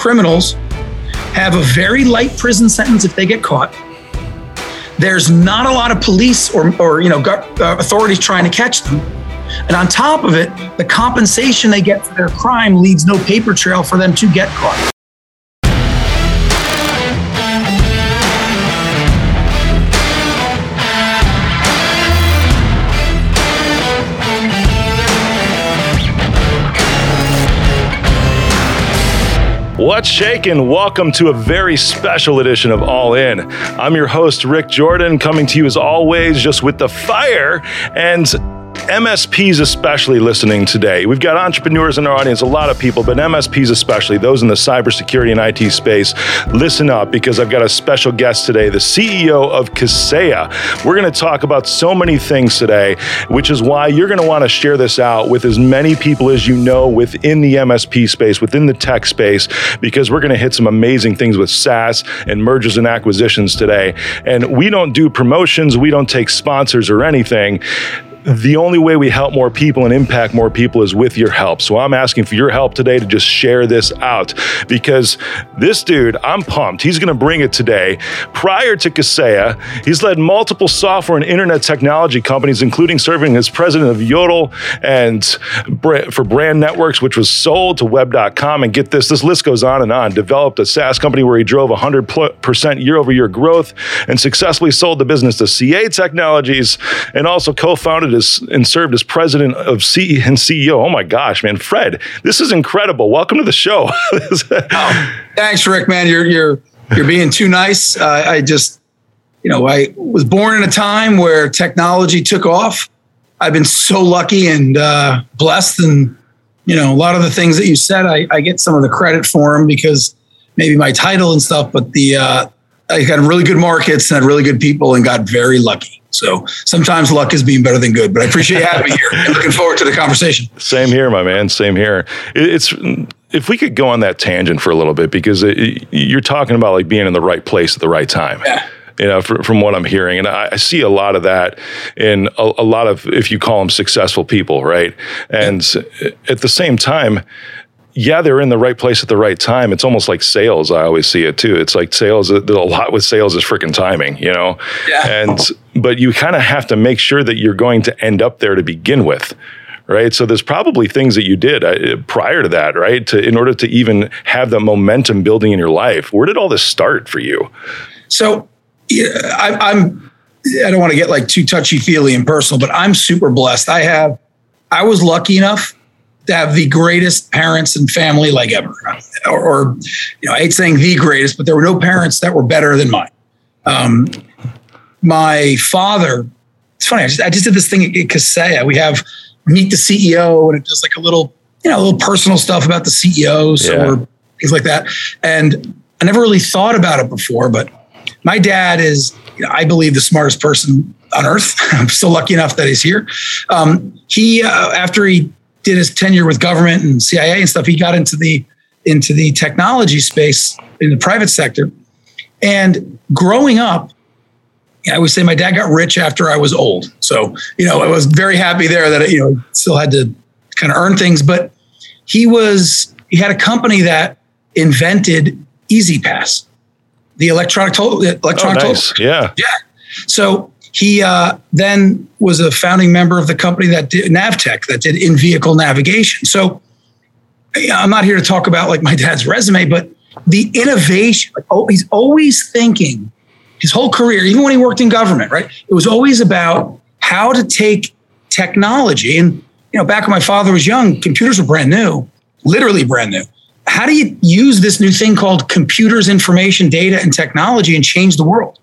criminals have a very light prison sentence if they get caught. There's not a lot of police or, or you know, uh, authorities trying to catch them. And on top of it, the compensation they get for their crime leaves no paper trail for them to get caught. What's shaking? Welcome to a very special edition of All In. I'm your host, Rick Jordan, coming to you as always just with the fire and MSPs especially listening today. We've got entrepreneurs in our audience, a lot of people, but MSPs especially, those in the cybersecurity and IT space, listen up because I've got a special guest today, the CEO of Kaseya. We're going to talk about so many things today, which is why you're going to want to share this out with as many people as you know within the MSP space, within the tech space, because we're going to hit some amazing things with SaaS and mergers and acquisitions today. And we don't do promotions, we don't take sponsors or anything the only way we help more people and impact more people is with your help. So I'm asking for your help today to just share this out because this dude, I'm pumped. He's going to bring it today. Prior to Kaseya, he's led multiple software and internet technology companies, including serving as president of Yodle and for Brand Networks, which was sold to Web.com. And get this, this list goes on and on. Developed a SaaS company where he drove 100% year over year growth and successfully sold the business to CA Technologies and also co founded as and served as president of C and CEO. Oh my gosh, man, Fred, this is incredible. Welcome to the show. oh, thanks, Rick. Man, you're you're you're being too nice. Uh, I just, you know, I was born in a time where technology took off. I've been so lucky and uh, blessed, and you know, a lot of the things that you said, I, I get some of the credit for them because maybe my title and stuff, but the uh, I got really good markets and had really good people and got very lucky. So sometimes luck is being better than good, but I appreciate having me here and looking forward to the conversation. Same here, my man. Same here. It's if we could go on that tangent for a little bit because it, you're talking about like being in the right place at the right time. Yeah. You know, for, from what I'm hearing, and I, I, see a lot of that in a, a, lot of, if you call them successful people, right? And yeah. at the same time, yeah, they're in the right place at the right time. It's almost like sales. I always see it too. It's like sales. A lot with sales is freaking timing, you know. Yeah. And but you kind of have to make sure that you're going to end up there to begin with, right? So there's probably things that you did uh, prior to that, right? To in order to even have the momentum building in your life. Where did all this start for you? So yeah, I, I'm. I don't want to get like too touchy feely and personal, but I'm super blessed. I have. I was lucky enough to have the greatest parents and family like ever. Or, or, you know, I hate saying the greatest, but there were no parents that were better than mine. Um, my father, it's funny, I just, I just did this thing at Kaseya. We have meet the CEO and it does like a little, you know, a little personal stuff about the CEOs yeah. or things like that. And I never really thought about it before, but my dad is, you know, I believe, the smartest person on earth. I'm still lucky enough that he's here. Um, he, uh, after he did his tenure with government and CIA and stuff, he got into the into the technology space in the private sector. And growing up, I would say my dad got rich after I was old. So, you know, I was very happy there that, you know, still had to kind of earn things. But he was, he had a company that invented E-ZPass, the electronic toll, electronic oh, nice. toll. Yeah. Yeah. So he uh, then was a founding member of the company that did Navteq, that did in vehicle navigation. So I'm not here to talk about like my dad's resume, but the innovation, like, oh, he's always thinking his whole career, even when he worked in government, right? It was always about how to take technology. And, you know, back when my father was young, computers were brand new, literally brand new. How do you use this new thing called computers, information, data, and technology and change the world?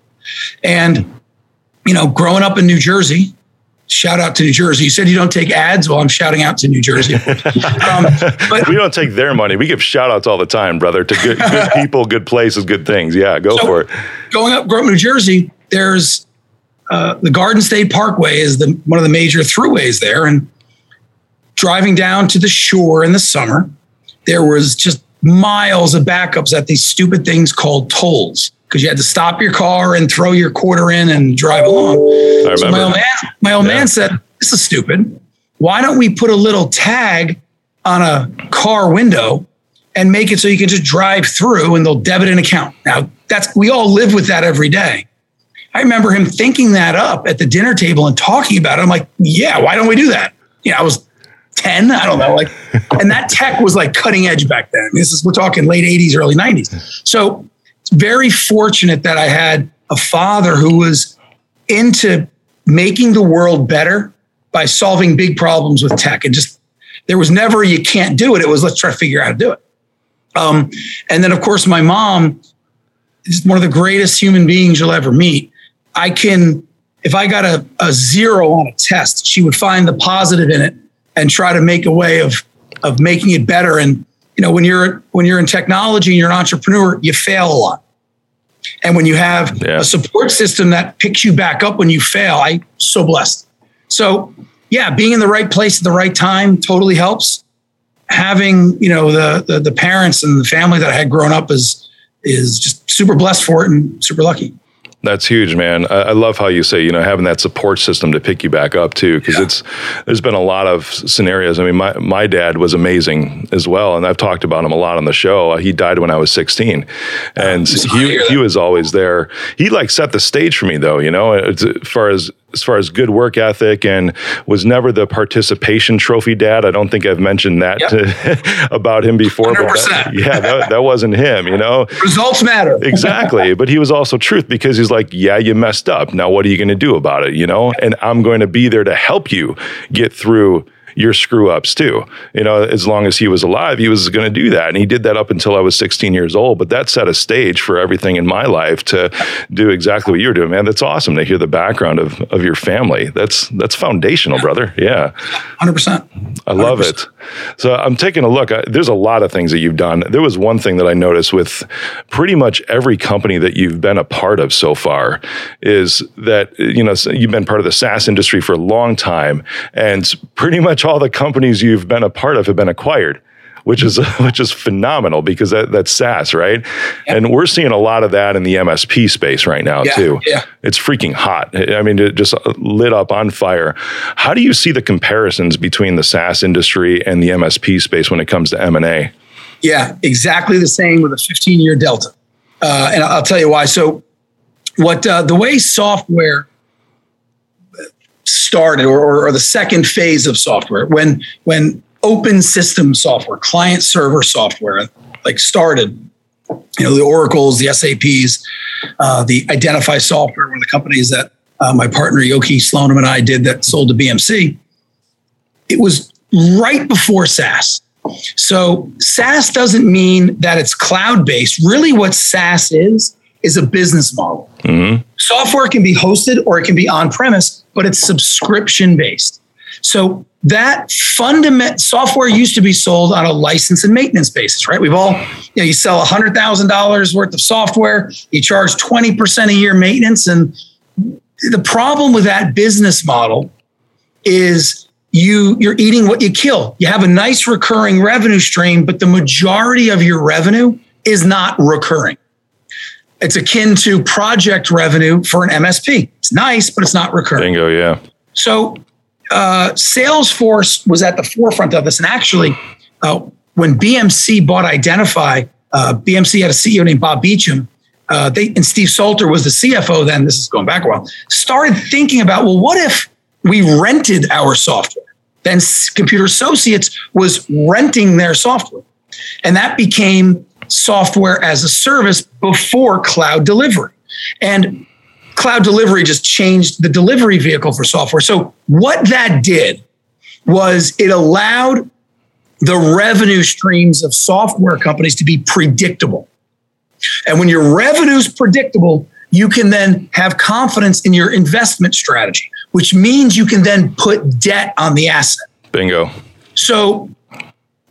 And you know, growing up in New Jersey, shout out to New Jersey. You said you don't take ads. Well, I'm shouting out to New Jersey. Um, but we don't take their money. We give shout outs all the time, brother, to good, good people, good places, good things. Yeah, go so for it. Going up, growing up New Jersey, there's uh, the Garden State Parkway is the one of the major throughways there, and driving down to the shore in the summer, there was just miles of backups at these stupid things called tolls because you had to stop your car and throw your quarter in and drive along. So my old man, my old yeah. man said, "This is stupid. Why don't we put a little tag on a car window and make it so you can just drive through and they'll debit an account. Now, that's we all live with that every day. I remember him thinking that up at the dinner table and talking about it. I'm like, yeah, why don't we do that? You know, I was 10, I don't know, like, and that tech was like cutting edge back then. This is, we're talking late 80s, early 90s. So very fortunate that I had a father who was into making the world better by solving big problems with tech. And just, there was never, you can't do it. It was, let's try to figure out how to do it. Um, and then, of course, my mom is one of the greatest human beings you'll ever meet. I can, if I got a, a zero on a test, she would find the positive in it and try to make a way of of making it better. And you know, when you're when you're in technology and you're an entrepreneur, you fail a lot. And when you have yeah. a support system that picks you back up when you fail, I so blessed. So yeah, being in the right place at the right time totally helps. Having you know the the, the parents and the family that I had grown up is is just super blessed for it and super lucky. That's huge, man. I, I, love how you say, you know, having that support system to pick you back up too, because yeah. it's there's been a lot of scenarios. I mean, my my dad was amazing as well, and I've talked about him a lot on the show. Uh, he died when I was 16, and he he was always there. He like set the stage for me, though. You know, as far as as far as good work ethic and was never the participation trophy dad. I don't think I've mentioned that yep. to, about him before. 100%. But that, yeah, that, that, wasn't him, you know? Results matter. exactly. But he was also truth because he's like, yeah, you messed up. Now, what are you going to do about it? You know? And I'm going to be there to help you get through your screw ups too. You know, as long as he was alive, he was going to do that. And he did that up until I was 16 years old. But that set a stage for everything in my life to do exactly what you're doing, man. That's awesome to hear the background of, of your family. That's, that's foundational, brother. Yeah. 100%. I love 100. it. So I'm taking a look. There's a lot of things that you've done. There was one thing that I noticed with pretty much every company that you've been a part of so far is that, you know, you've been part of the SaaS industry for a long time and pretty much all the companies you've been a part of have been acquired which is which is phenomenal because that, that's SaaS, right? And we're seeing a lot of that in the MSP space right now yeah, too. Yeah. It's freaking hot. I mean, it just lit up on fire. How do you see the comparisons between the SaaS industry and the MSP space when it comes to M and A? Yeah, exactly the same with a 15 year delta, uh, and I'll tell you why. So, what uh, the way software started or, or, the second phase of software when when open system software client server software like started. You know the oracles the saps uh, the identify software one of the companies that uh, my partner yoki slonim and i did that sold to bmc it was right before saas. So saas doesn't mean that it's cloud based really what saas is is a business model. Mm-hmm. Software can be hosted or it can be on premise, but it's subscription based. So that fundament software used to be sold on a license and maintenance basis, right? We've all, you know, you sell hundred thousand dollars worth of software, you charge 20% a year maintenance. And the problem with that business model is you you're eating what you kill. You have a nice recurring revenue stream, but the majority of your revenue is not recurring. It's akin to project revenue for an MSP. It's nice, but it's not recurring. Bingo, yeah. So uh, Salesforce was at the forefront of this. And actually, uh, when BMC bought Identify, uh, BMC had a CEO named Bob Beauchamp. Uh, they and Steve Solcher was the CFO then. This is going back a while. Started thinking about well, what if we rented our software? Then Computer Associates was renting their software, and that became software as a service before cloud delivery. And cloud delivery just changed the delivery vehicle for software. So, what that did was it allowed the revenue streams of software companies to be predictable. And when your revenue is predictable, you can then have confidence in your investment strategy, which means you can then put debt on the asset. Bingo. So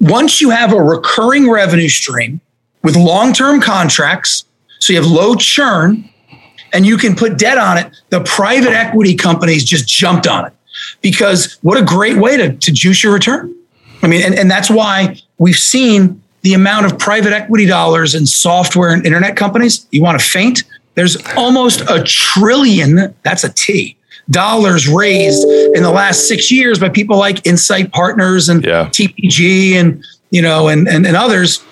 once you have a recurring revenue stream with long term contracts. So you have low churn and you can put debt on it. The private equity companies just jumped on it because what a great way to, to juice your return. I mean, and, and that's why we've seen the amount of private equity dollars in software and internet companies. You want to faint? There's almost a trillion, that's a T, dollars raised in the last six years by people like Insight Partners and yeah. TPG and, you know, and, and, and others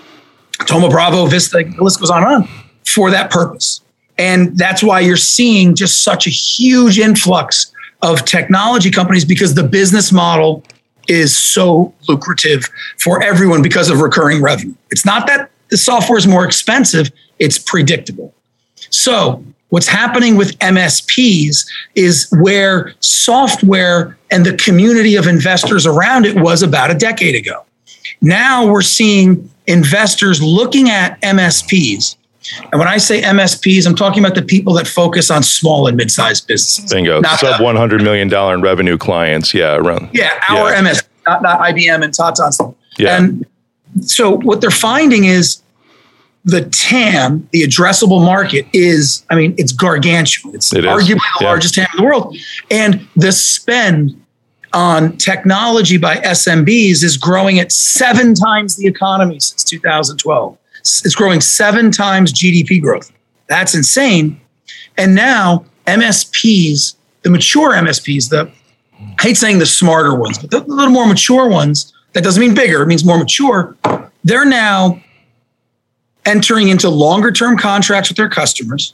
Thoma Bravo, Vista, the list goes on and on for that purpose. And that's why you're seeing just such a huge influx of technology companies because the business model is so lucrative for everyone because of recurring revenue. It's not that the software is more expensive, it's predictable. So, what's happening with MSPs is where software and the community of investors around it was about a decade ago. Now we're seeing investors looking at MSPs. And when I say MSPs, I'm talking about the people that focus on small and mid-sized businesses. Bingo. Sub one hundred million dollar in revenue clients. Yeah, around. Yeah, our yeah. MS, not, not IBM and Tata. Yeah. And so what they're finding is the TAM, the addressable market, is, I mean, it's gargantuan. It's it arguably the yeah. largest TAM in the world. And the spend on technology by SMBs is growing at seven times the economy since 2012. It's growing seven times GDP growth. That's insane. And now MSPs, the mature MSPs, the I hate saying the smarter ones, but the, little more mature ones, that doesn't mean bigger, it means more mature. They're now entering into longer term contracts with their customers.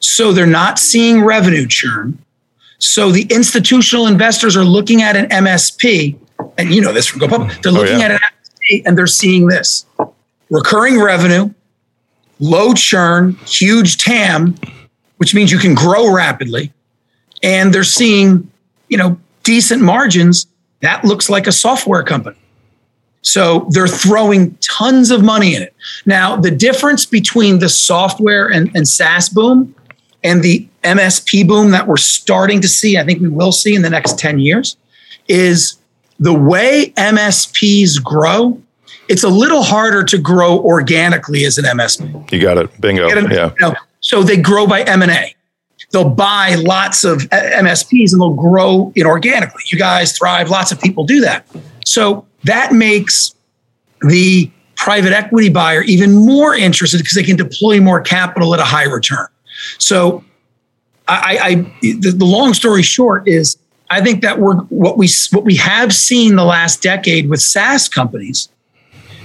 So they're not seeing revenue churn. So the institutional investors are looking at an MSP, and you know this from GoPublic. They're oh, looking oh, yeah. at an MSP and they're seeing this recurring revenue, low churn, huge TAM, which means you can grow rapidly. And they're seeing, you know, decent margins. That looks like a software company. So they're throwing tons of money in it. Now, the difference between the software and, and SaaS boom and the MSP boom that we're starting to see, I think we will see in the next 10 years, is the way MSPs grow. It's a little harder to grow organically as an MSP. You got it. Bingo. It? Yeah. You know, so they grow by M&A. They'll buy lots of uh, MSPs and they'll grow inorganically. You guys thrive. Lots of people do that. So that makes the private equity buyer even more interested because they can deploy more capital at a high return. So, I, I the, the long story short is I think that we're what we what we have seen the last decade with SaaS companies.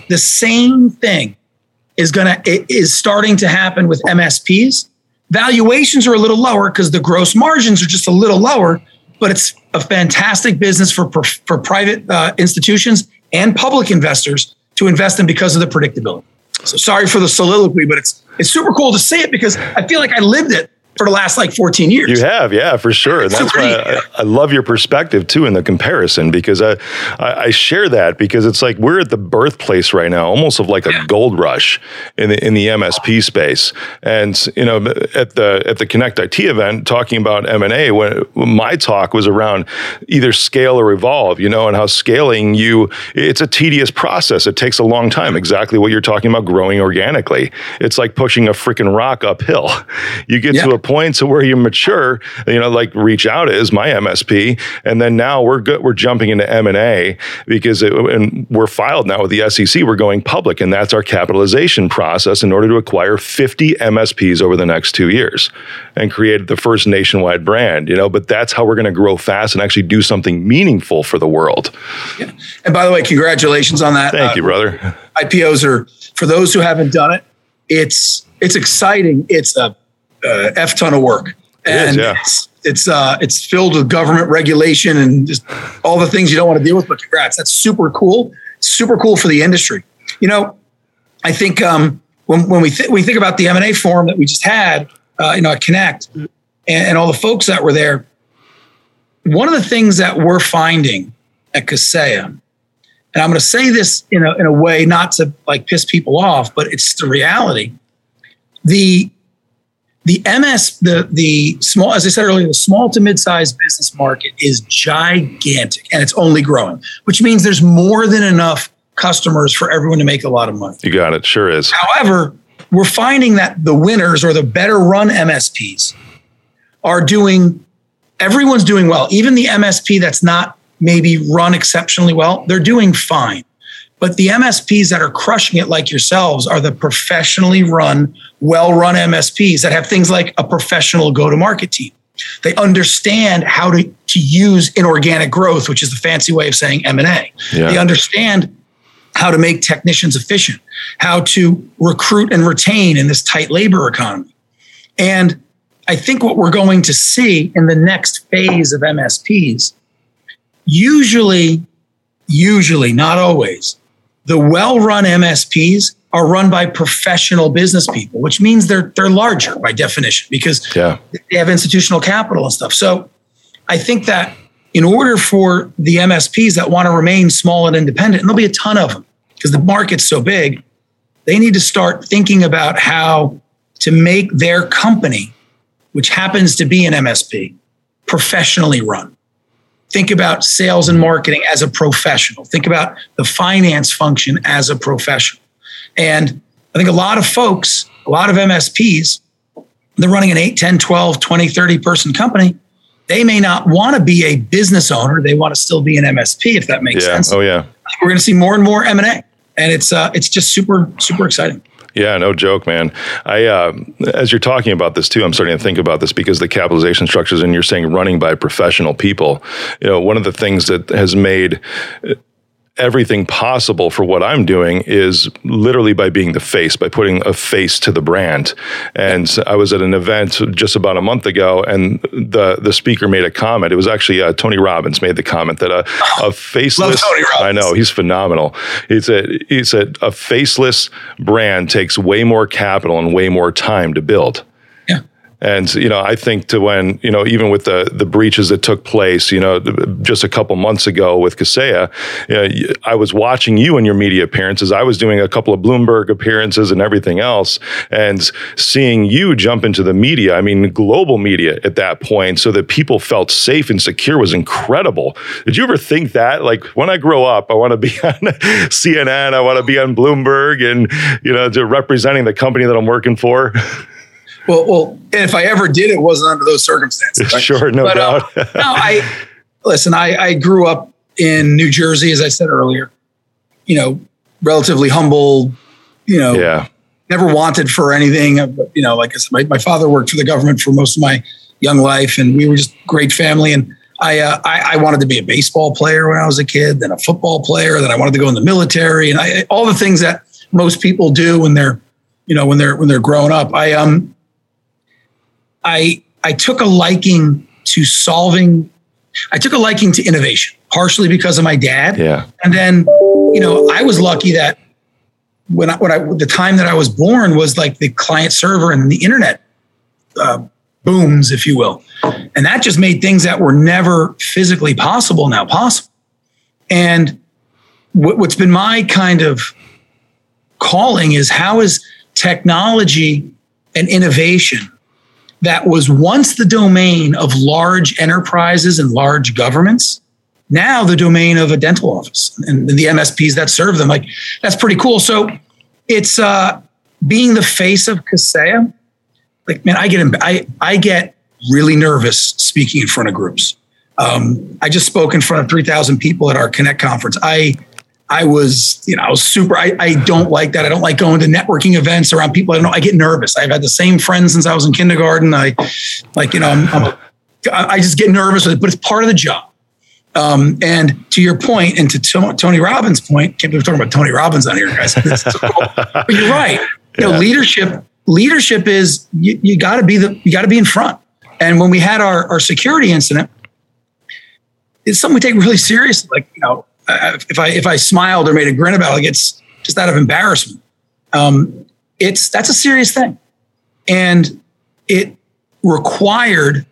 The same thing is gonna is starting to happen with MSPs. Valuations are a little lower because the gross margins are just a little lower, but it's a fantastic business for for private uh, institutions and public investors to invest in because of the predictability. So sorry for the soliloquy, but it's it's super cool to see it because I feel like I lived it for the last like 14 years. You have, yeah, for sure. It's That's why I, I, love your perspective too in the comparison because I, I, I share that because it's like we're at the birthplace right now, almost of like a yeah. gold rush in the in the MSP space. And you know, at the at the Connect IT event, talking about M and A, when my talk was around either scale or evolve, you know, and how scaling you it's a tedious process. It takes a long time. Exactly what you're talking about, growing organically. It's like pushing a freaking rock uphill. You get yeah. to a point to where you mature, you know, like ReachOut is my MSP, and then now we're good. We're jumping into M and A because it, and we're filed now with the SEC. We're going public, and that's our capitalization process in order to acquire 50 MSPs over the next two years and create the first nationwide brand. You know, but that's how we're going to grow fast and actually do something meaningful for the world. Yeah. And by the way, congratulations on that. Thank uh, you, brother. IPOs are for those who haven't done it. It's it's exciting. It's a uh, f ton of work, and yeah. it's it's uh, it's filled with government regulation and just all the things you don't want to deal with. But congrats, that's super cool. Super cool for the industry. You know, I think um, when when we th- we think about the M and A forum that we just had, uh, you know, at Connect, and, and all the folks that were there. One of the things that we're finding at Kaseya, and I'm going to say this in a, in a way not to like piss people off, but it's the reality. The the MS, the the small, as I said earlier, the small to mid-sized business market is gigantic and it's only growing, which means there's more than enough customers for everyone to make a lot of money. You got it, sure is. However, we're finding that the winners or the better run MSPs are doing everyone's doing well. Even the MSP that's not maybe run exceptionally well, they're doing fine. But the MSPs that are crushing it, like yourselves, are the professionally run, well run MSPs that have things like a professional go to market team. They understand how to, to use inorganic growth, which is the fancy way of saying M&A. Yeah. They understand how to make technicians efficient, how to recruit and retain in this tight labor economy. And I think what we're going to see in the next phase of MSPs, usually, usually, not always, the well run MSPs are run by professional business people, which means they're they're larger by definition because yeah. they have institutional capital and stuff. So I think that in order for the MSPs that want to remain small and independent, and there'll be a ton of them because the market's so big, they need to start thinking about how to make their company, which happens to be an MSP, professionally run. Think about sales and marketing as a professional. Think about the finance function as a professional. And I think a lot of folks, a lot of MSPs, they're running an 8, 10, 12, 20, 30 person company they may not want to be a business owner. They want to still be an MSP, if that makes yeah. sense. Oh yeah. We're going to see more and more M and A, and it's uh, it's just super super exciting. Yeah, no joke, man. I uh, as you're talking about this too, I'm starting to think about this because the capitalization structures, and you're saying running by professional people. You know, one of the things that has made everything possible for what I'm doing is literally by being the face, by putting a face to the brand. And I was at an event just about a month ago, and the the speaker made a comment. It was actually uh, Tony Robbins made the comment that a, a faceless. I know he's phenomenal. He said he said a faceless brand takes way more capital and way more time to build. And you know, I think to when you know, even with the the breaches that took place, you know, just a couple months ago with Kaseya, you know, I was watching you in your media appearances. I was doing a couple of Bloomberg appearances and everything else, and seeing you jump into the media. I mean, global media at that point, so that people felt safe and secure was incredible. Did you ever think that? Like when I grow up, I want to be on CNN. I want to be on Bloomberg, and you know, to representing the company that I'm working for. Well, well, if I ever did, it wasn't under those circumstances. Right? Sure, no but, uh, doubt. Uh, no, I listen. I, I grew up in New Jersey, as I said earlier. You know, relatively humble. You know, yeah. Never wanted for anything. You know, like I said, my, my father worked for the government for most of my young life, and we were just great family. And I, uh, I, I wanted to be a baseball player when I was a kid, then a football player, then I wanted to go in the military, and I, all the things that most people do when they're, you know, when they're when they're growing up. I um I I took a liking to solving. I took a liking to innovation, partially because of my dad. Yeah. And then, you know, I was lucky that when I, when I the time that I was born was like the client server and the internet uh, booms, if you will, and that just made things that were never physically possible now possible. And what, what's been my kind of calling is how is technology and innovation that was once the domain of large enterprises and large governments, now the domain of a dental office and the MSPs that serve them. Like that's pretty cool. So it's uh, being the face of Kaseya. Like man, I get I I get really nervous speaking in front of groups. Um, I just spoke in front of three thousand people at our Connect conference. I I was, you know, I was super. I, I don't like that. I don't like going to networking events around people. I don't know. I get nervous. I've had the same friends since I was in kindergarten. I, like, you know, I'm, I'm I just get nervous with it, but it's part of the job. Um, and to your point, and to Tony Robbins' point, can't believe we're talking about Tony Robbins on here, guys. but you're right. You know, leadership. Leadership is you, you got to be the you got to be in front. And when we had our our security incident, it's something we take really seriously. Like you know, if I if I smiled or made a grin about it, like it's just out of embarrassment. Um, it's that's a serious thing, and it required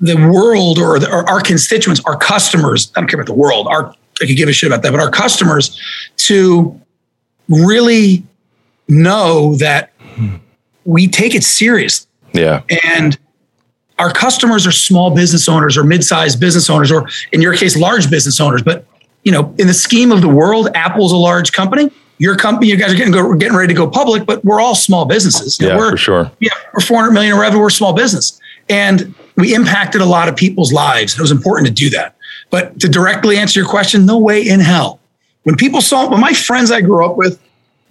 the world or, the, or our constituents, our customers. I don't care about the world. Our I could give a shit about that, but our customers to really know that we take it serious. Yeah, and our customers are small business owners or mid-sized business owners, or in your case, large business owners. But you know, in the scheme of the world, Apple's a large company. Your company, you guys are getting go, getting ready to go public, but we're all small businesses. Yeah, we're, for sure. Yeah, we're 400 million in revenue. We're a small business, and we impacted a lot of people's lives. It was important to do that. But to directly answer your question, no way in hell. When people saw, when my friends I grew up with,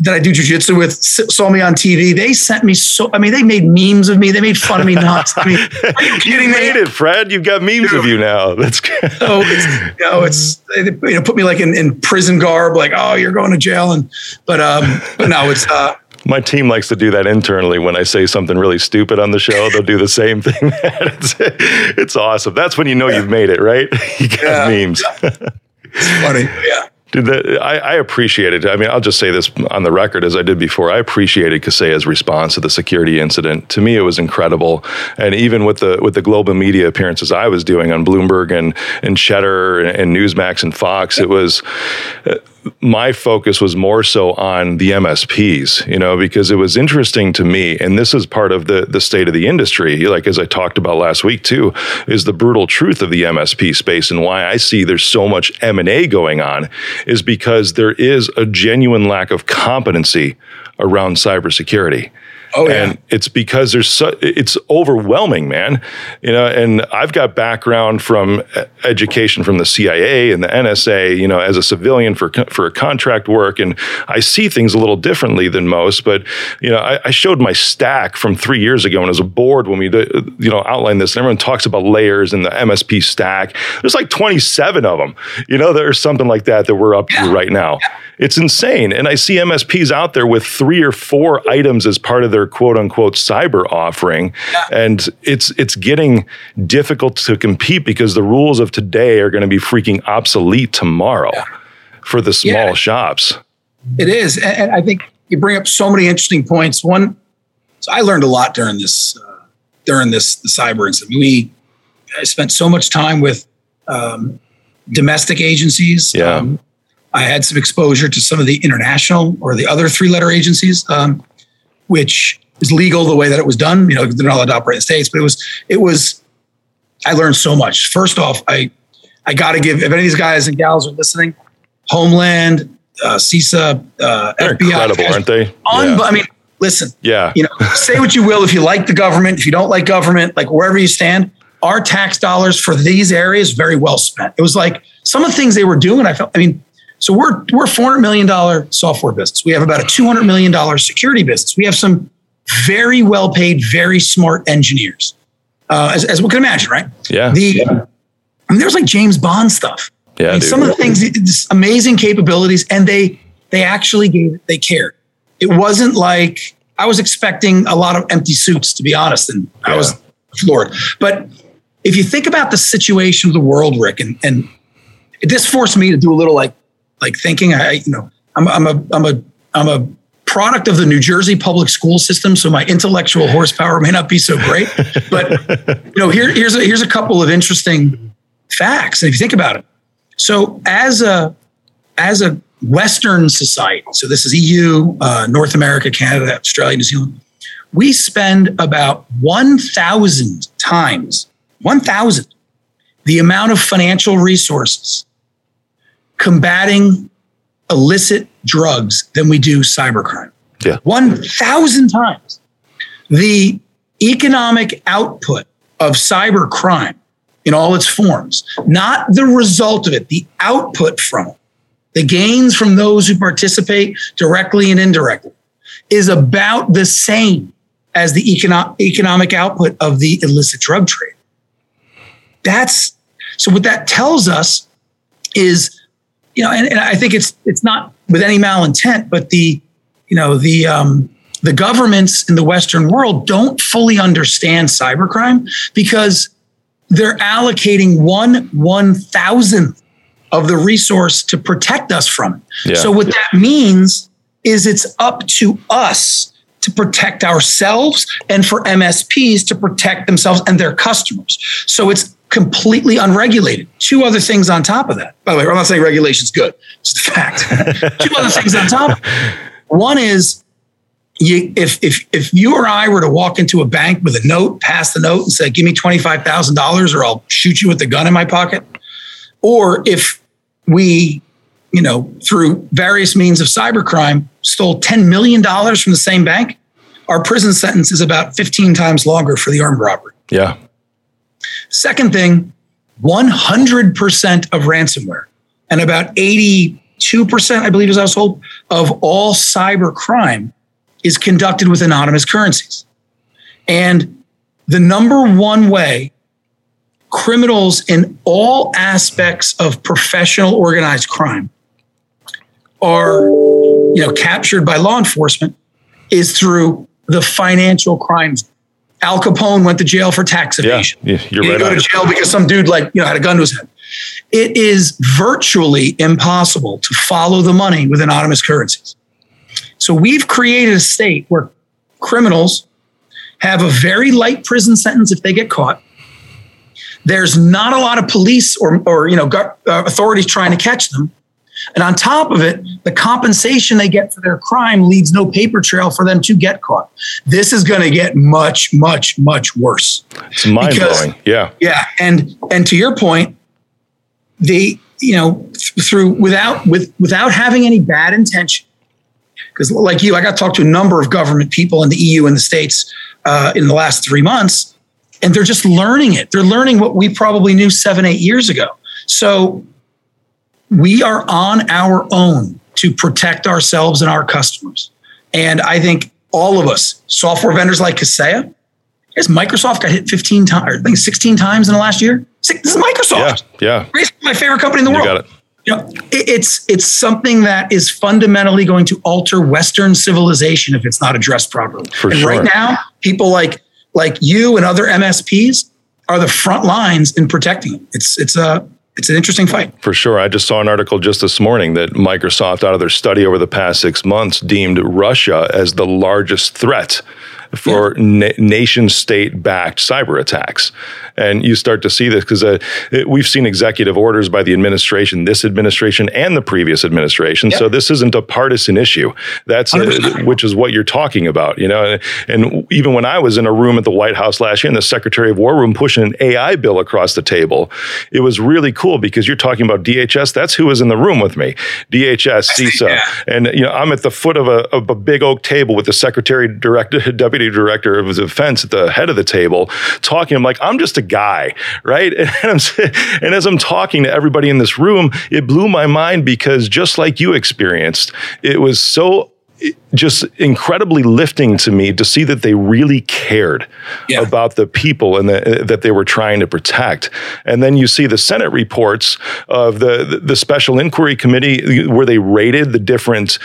that I do jujitsu with saw me on TV. They sent me so. I mean, they made memes of me. They made fun of me nuts. I mean, are you made me? it, Fred. You've got memes Dude. of you now. That's good. so it's, you know, it's you know put me like in, in prison garb, like oh you're going to jail, and but um but no, it's uh my team likes to do that internally when I say something really stupid on the show. They'll do the same thing. it's, it's, awesome. That's when you know yeah. you've made it, right? You got yeah. memes. it's funny. Yeah. Dude, the, I, I, appreciate it. I mean, I'll just say this on the record as I did before. I appreciated Kaseya's response to the security incident. To me, it was incredible. And even with the with the global media appearances I was doing on Bloomberg and and Cheddar and, and Newsmax and Fox, it was my focus was more so on the MSPs, you know, because it was interesting to me, and this is part of the the state of the industry. Like as I talked about last week too, is the brutal truth of the MSP space and why I see there's so much M and A going on, is because there is a genuine lack of competency around cybersecurity. Oh yeah. And it's because there's so, it's overwhelming, man. You know, and I've got background from education from the CIA and the NSA, you know, as a civilian for for contract work and I see things a little differently than most, but you know, I, I showed my stack from 3 years ago and I was a board when we you know outlined this and everyone talks about layers and the MSP stack. There's like 27 of them. You know, there's something like that that we're up to right now. It's insane. And I see MSPs out there with 3 or 4 items as part of their their quote unquote cyber offering. Yeah. And it's it's getting difficult to compete because the rules of today are going to be freaking obsolete tomorrow yeah. for the small yeah. shops. It is. And I think you bring up so many interesting points. One, so I learned a lot during this uh, during this the cyber incident. We I spent so much time with um, domestic agencies. Yeah. Um, I had some exposure to some of the international or the other three letter agencies. Um, which is legal the way that it was done. You know, they're not allowed to operate in states, but it was it was. I learned so much. First off, I I got to give if any of these guys and gals are listening, Homeland, uh, CISA, uh, they're FBI, incredible, aren't they? Un- yeah. I mean, listen. Yeah. You know, say what you will if you like the government, if you don't like government, like wherever you stand, our tax dollars for these areas very well spent. It was like some of the things they were doing. I felt. I mean, so we're we're a four hundred million dollar software business. We have about a two hundred million dollar security business. We have some very well paid, very smart engineers, uh, as, as we can imagine, right? Yeah. The yeah. I mean, there's like James Bond stuff. Yeah. I mean, some of the things, amazing capabilities, and they they actually gave it. they cared. It wasn't like I was expecting a lot of empty suits, to be honest, and yeah. I was floored. But if you think about the situation of the world, Rick, and and this forced me to do a little like like thinking. I, you know, I'm, I'm a, I'm a, I'm a product of the New Jersey public school system, so my intellectual horsepower may not be so great. But you know, here, here's a, here's a couple of interesting facts. If you think about it, so as a as a Western society, so this is EU, uh, North America, Canada, Australia, New Zealand, we spend about one thousand times one thousand the amount of financial resources combating illicit drugs than we do cybercrime. Yeah. 1,000 times. The economic output of cybercrime in all its forms, not the result of it, the output from it, the gains from those who participate directly and indirectly, is about the same as the econo- economic output of the illicit drug trade. That's so, what that tells us is you know, and, and I think it's it's not with any malintent, but the you know the um, the governments in the Western world don't fully understand cybercrime because they're allocating one one thousandth of the resource to protect us from it. Yeah. So what that means is it's up to us to protect ourselves and for MSPs to protect themselves and their customers. So it's completely unregulated. Two other things on top of that. By the way, I'm not saying regulation's good. It's a fact. Two other things on top. One is you, if if if you or I were to walk into a bank with a note, pass the note, and say, "Give me twenty five thousand dollars, or I'll shoot you with the gun in my pocket," or if we, you know, through various means of cybercrime, stole ten million dollars from the same bank, our prison sentence is about fifteen times longer for the armed robbery. Yeah, Second thing, 100% of ransomware and about 80 92%, I believe, is household of all cyber crime is conducted with anonymous currencies. And the number one way criminals in all aspects of professional organized crime are you know captured by law enforcement is through the financial crimes. Al Capone went to jail for tax evasion. Yeah, you're he right. Go to jail because some dude like you know had a gun to his head. It is virtually impossible to follow the money with anonymous currencies. So we've created a state where criminals have a very light prison sentence if they get caught. There's not a lot of police or, or you know uh, authorities trying to catch them. And on top of it, the compensation they get for their crime leaves no paper trail for them to get caught. This is going to get much, much, much worse. It's mind blowing. Yeah. Yeah. And and to your point, the you know through without with without having any bad intention, because like you, I got to talk to a number of government people in the EU and the states uh, in the last three months, and they're just learning it. They're learning what we probably knew seven, eight years ago. So we are on our own to protect ourselves and our customers. And I think all of us, software vendors like Kaseya, is Microsoft got hit 15 times, I think 16 times in the last year. This is Microsoft. Yeah. Yeah. My favorite company in the You world. got it. You know, it- it's it's something that is fundamentally going to alter Western civilization if it's not addressed properly. For and sure. right now, people like like you and other MSPs are the front lines in protecting it. It's it's a it's an interesting fight. For sure. I just saw an article just this morning that Microsoft, out of their study over the past six months, deemed Russia as the largest threat for na- nation state backed cyber attacks. And you start to see this because uh, we've seen executive orders by the administration, this administration, and the previous administration. So this isn't a partisan issue. That's uh, 100%. which is what you're talking about, you know. And, and even when I was in a room at the White House last year, in the Secretary of War room pushing an AI bill across the table, it was really cool because you're talking about DHS. That's who was in the room with me, DHS, CISA, Yeah. and you know I'm at the foot of a, of a big oak table with the Secretary Director, Deputy Director of Defense at the head of the table, talking. I'm like, I'm just a guy, right? And, I'm, and as I'm talking to everybody in this room, it blew my mind because just like you experienced, it was so just incredibly lifting to me to see that they really cared Yeah. about the people and the, that they were trying to protect. And then you see the Senate reports of the the special inquiry committee where they rated the different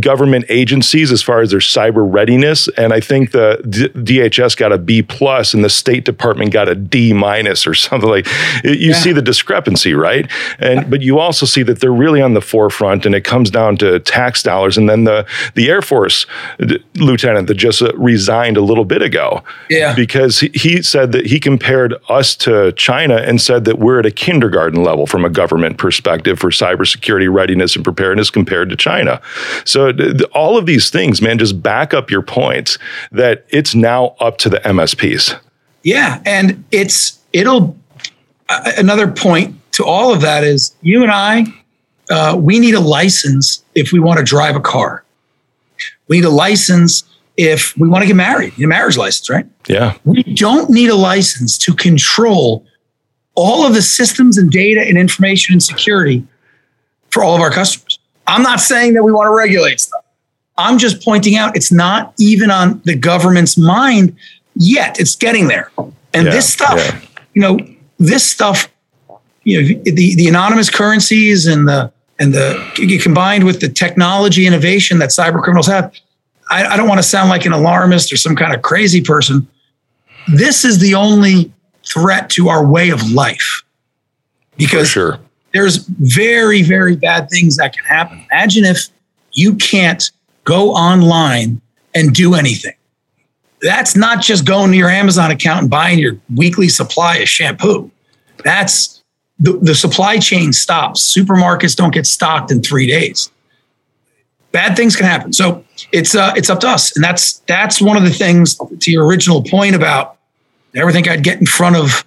government agencies as far as their cyber readiness. And I think the D- DHS got a B plus and the State Department got a D minus or something like. You Yeah. see the discrepancy, right? And but you also see that they're really on the forefront, and it comes down to tax dollars. And then the the Air Force d- lieutenant that just uh, resigned a little bit ago, Yeah. because he, he said that he compared us to China and said that we're at a kindergarten level from a government perspective for cybersecurity readiness and preparedness compared to China. So th- all of these things, man, just back up your points that it's now up to the MSPs. Yeah, and it's it'll uh, another point to all of that is you and I uh, we need a license if we want to drive a car. We need a license if we want to get married. You need a marriage license, right? Yeah, We don't need a license to control all of the systems and data and information and security for all of our customers. I'm not saying that we want to regulate stuff. I'm just pointing out it's not even on the government's mind yet. It's getting there. And Yeah, this stuff, yeah. you know, this stuff, you know, the, the anonymous currencies and the and the combined with the technology innovation that cyber criminals have, I, I don't want to sound like an alarmist or some kind of crazy person. This is the only threat to our way of life because sure. there's very, very bad things that can happen. Imagine if you can't go online and do anything. That's not just going to your Amazon account and buying your weekly supply of shampoo. That's the, the supply chain stops. Supermarkets don't get stocked in three days. Bad things can happen. So it's uh, it's up to us, and that's that's one of the things to your original point about. Never think I'd get in front of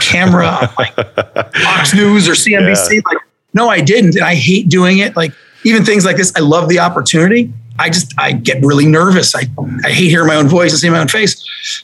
camera like Fox News or CNBC. Like, no, I didn't, and I hate doing it. Like even things like this, I love the opportunity, I just I get really nervous. I, I hate hearing my own voice and seeing my own face,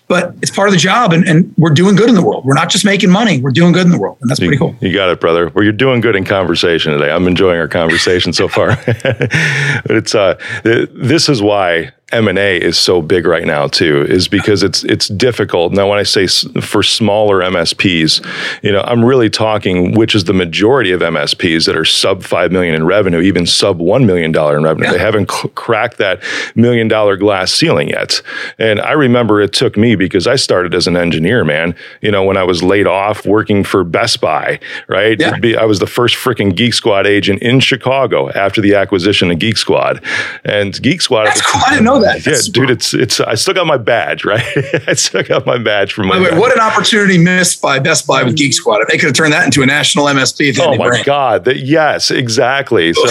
but it's part of the job, and, and we're doing good in the world. We're not just making money; we're doing good in the world, and that's pretty cool. You got it, brother. Well, you're doing good in conversation today. I'm enjoying our conversation so far. but it's uh, this is why M&A is so big right now too is because it's it's difficult. Now when I say for smaller MSPs, you know, I'm really talking which is the majority of MSPs that are sub 5 million in revenue, even sub 1 million dollar in revenue. Yeah. They haven't c- cracked that million dollar glass ceiling yet. And I remember it took me because I started as an engineer, man, you know, when I was laid off working for Best Buy, right? Yeah. Be, I was the first freaking Geek Squad agent in Chicago after the acquisition of Geek Squad. And Geek Squad That's cool. I didn't know that. Yeah, dude, it's it's. I still got my badge, right? I still got my badge from my. Wait, what an opportunity missed by Best Buy with Geek Squad. They could have turned that into a national MSP. Oh my god! That, yes, exactly. So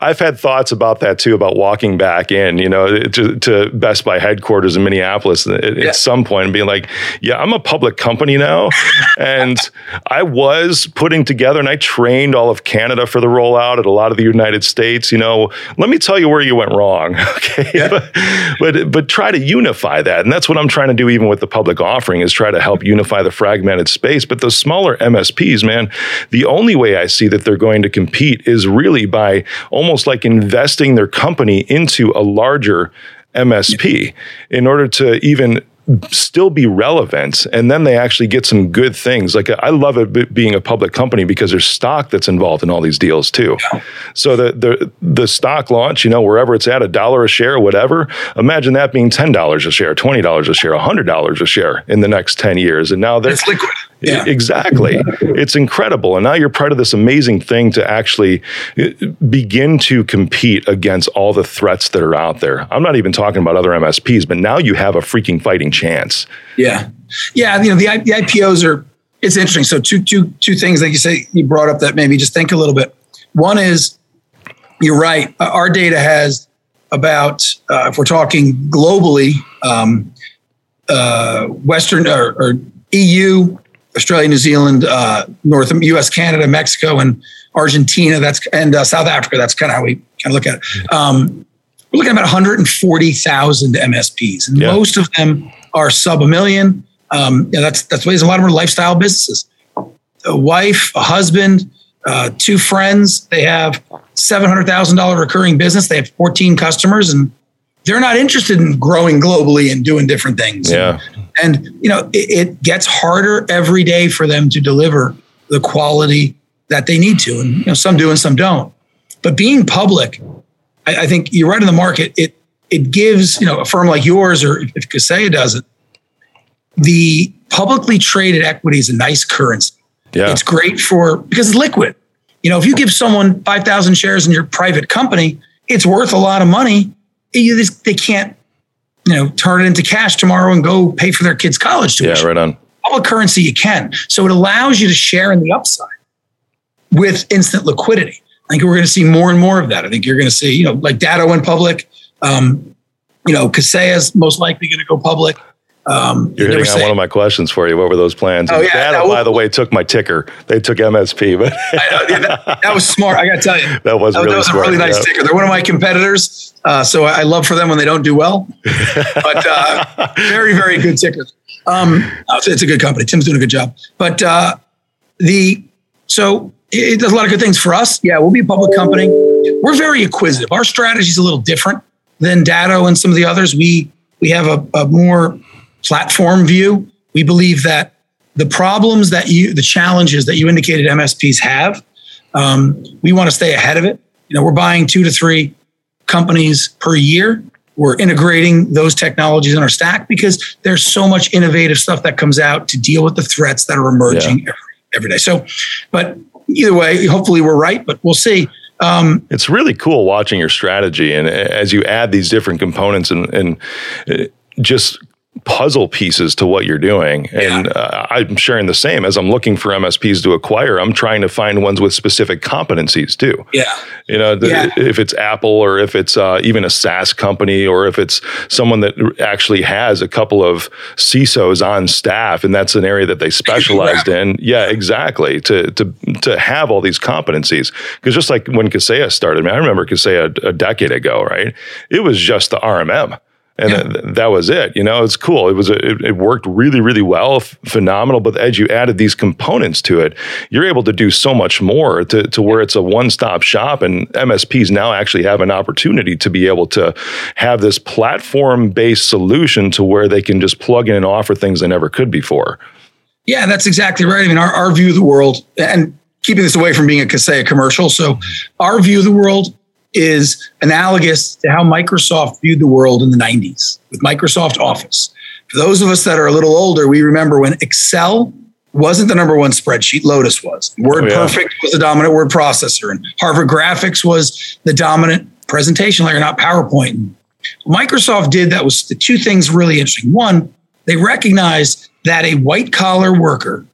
I've had thoughts about that too, about walking back in, you know, to, to Best Buy headquarters in Minneapolis uh, at, yeah. at some point and being like, yeah, I'm a public company now, and I was putting together and I trained all of Canada for the rollout at a lot of the United States. You know, let me tell you where you went wrong. Okay. Yeah but but try to unify that, and that's what I'm trying to do. Even with the public offering, is try to help unify the fragmented space. But those smaller MSPs, man, the only way I see that they're going to compete is really by almost like investing their company into a larger MSP in order to even still be relevant. And then they actually get some good things. Like i love it being a public company because there's stock that's involved in all these deals too. Yeah. so the, the the stock launch you know wherever it's at a dollar a share whatever imagine that being $10 a share $20 a share $100 a share in the next 10 years. And now that's liquid yeah. Exactly. It's incredible. And now you're part of this amazing thing to actually uh, begin to compete against all the threats that are out there. I'm not even talking about other MSPs, but now you have a freaking fighting chance. Yeah. Yeah. You know, the, the IPOs are, it's interesting. So, two, two, two things, like you say, you brought up that maybe just think a little bit. One is, you're right. Our data has about, uh, if we're talking globally, um, uh, Western or, or EU, Australia, New Zealand, uh, North U.S., Canada, Mexico, and Argentina. That's and uh, South Africa. That's kind of how we kind of look at it. Um, we're looking at about 140,000 MSPs, and yeah. most of them are sub a million. Um, yeah, that's that's ways a lot of them are lifestyle businesses. A wife, a husband, uh, two friends. They have seven hundred thousand dollar recurring business. They have 14 customers, and they're not interested in growing globally and doing different things. Yeah. And, you know, it, it, gets harder every day for them to deliver the quality that they need to. And, you know, some do and some don't. But being public, I, I think you're right in the market. It, it gives, you know, a firm like yours or if Kaseya does it, the publicly traded equity is a nice currency. Yeah. It's great for, because it's liquid. You know, if you give someone 5,000 shares in your private company, it's worth a lot of money you just, they can't, you know, turn it into cash tomorrow and go pay for their kids' college tuition. Yeah, right on. Public currency you can. So it allows you to share in the upside with instant liquidity. I think we're going to see more and more of that. I think you're going to see, you know, like Datto went public. Um, you know, Kaseya's most likely going to go public. Um, You're hitting on one of my questions for you. What were those plans? Oh, yeah, that, by the way, took my ticker. They took MSP, but know, yeah, that, that, was smart. I got to tell you, that was that, really that was smart, a really nice yeah. ticker. They're one of my competitors, uh, so I love for them when they don't do well. But uh, very, very good ticker. Um, it's a good company. Tim's doing a good job. But uh, the so it does a lot of good things for us. Yeah, we'll be a public company. We're very acquisitive. Our strategy is a little different than Datto and some of the others. We we have a, a more platform view. We believe that the problems that you, the challenges that you indicated MSPs have, um, we want to stay ahead of it. You know, we're buying two to three companies per year. We're integrating those technologies in our stack because there's so much innovative stuff that comes out to deal with the threats that are emerging yeah. every, every day. So, but either way, hopefully we're right, but we'll see. Um, it's really cool watching your strategy and as you add these different components and, and uh, just puzzle pieces to what you're doing. And yeah. uh, I'm sharing the same as I'm looking for MSPs to acquire. I'm trying to find ones with specific competencies too. Yeah. You know, the, yeah. if it's Apple or if it's uh, even a SaaS company or if it's someone that actually has a couple of CISOs on staff and that's an area that they specialized in. Yeah, exactly. To to to have all these competencies. Because just like when Kaseya started, I, mean, I remember Kaseya a, a decade ago, right? It was just the RMM and yeah. that, that, was it. You know, it's cool. It was a, it, it, worked really, really well, f- phenomenal. But as you added these components to it, you're able to do so much more to, to where it's a one stop shop, and MSPs now actually have an opportunity to be able to have this platform based solution to where they can just plug in and offer things they never could before. Yeah, that's exactly right. I mean, our, our view of the world, and keeping this away from being a Kaseya commercial. So, mm-hmm. our view of the world is analogous to how Microsoft viewed the world in the 90s with Microsoft Office. For those of us that are a little older, we remember when Excel wasn't the number one spreadsheet, Lotus was. Word oh, yeah. Perfect was the dominant word processor, and Harvard Graphics was the dominant presentation layer, not PowerPoint. Microsoft did that was the two things really interesting. One, they recognized that a white collar worker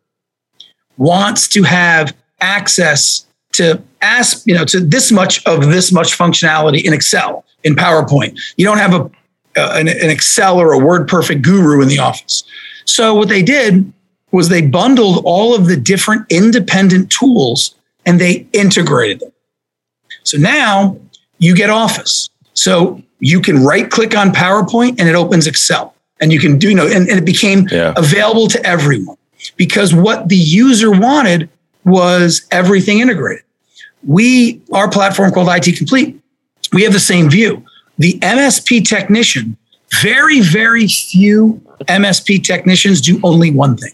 wants to have access to ask, you know, to this much of this much functionality in Excel, in PowerPoint. You don't have a uh, an, an Excel or a Word Perfect guru in the office. So what they did was they bundled all of the different independent tools and they integrated them. So now you get Office. So you can right click on PowerPoint and it opens Excel. And you can do, you know, and, and it became yeah. available to everyone because what the user wanted was everything integrated we, our platform called IT Complete, we have the same view. The MSP technician, very, very few MSP technicians do only one thing.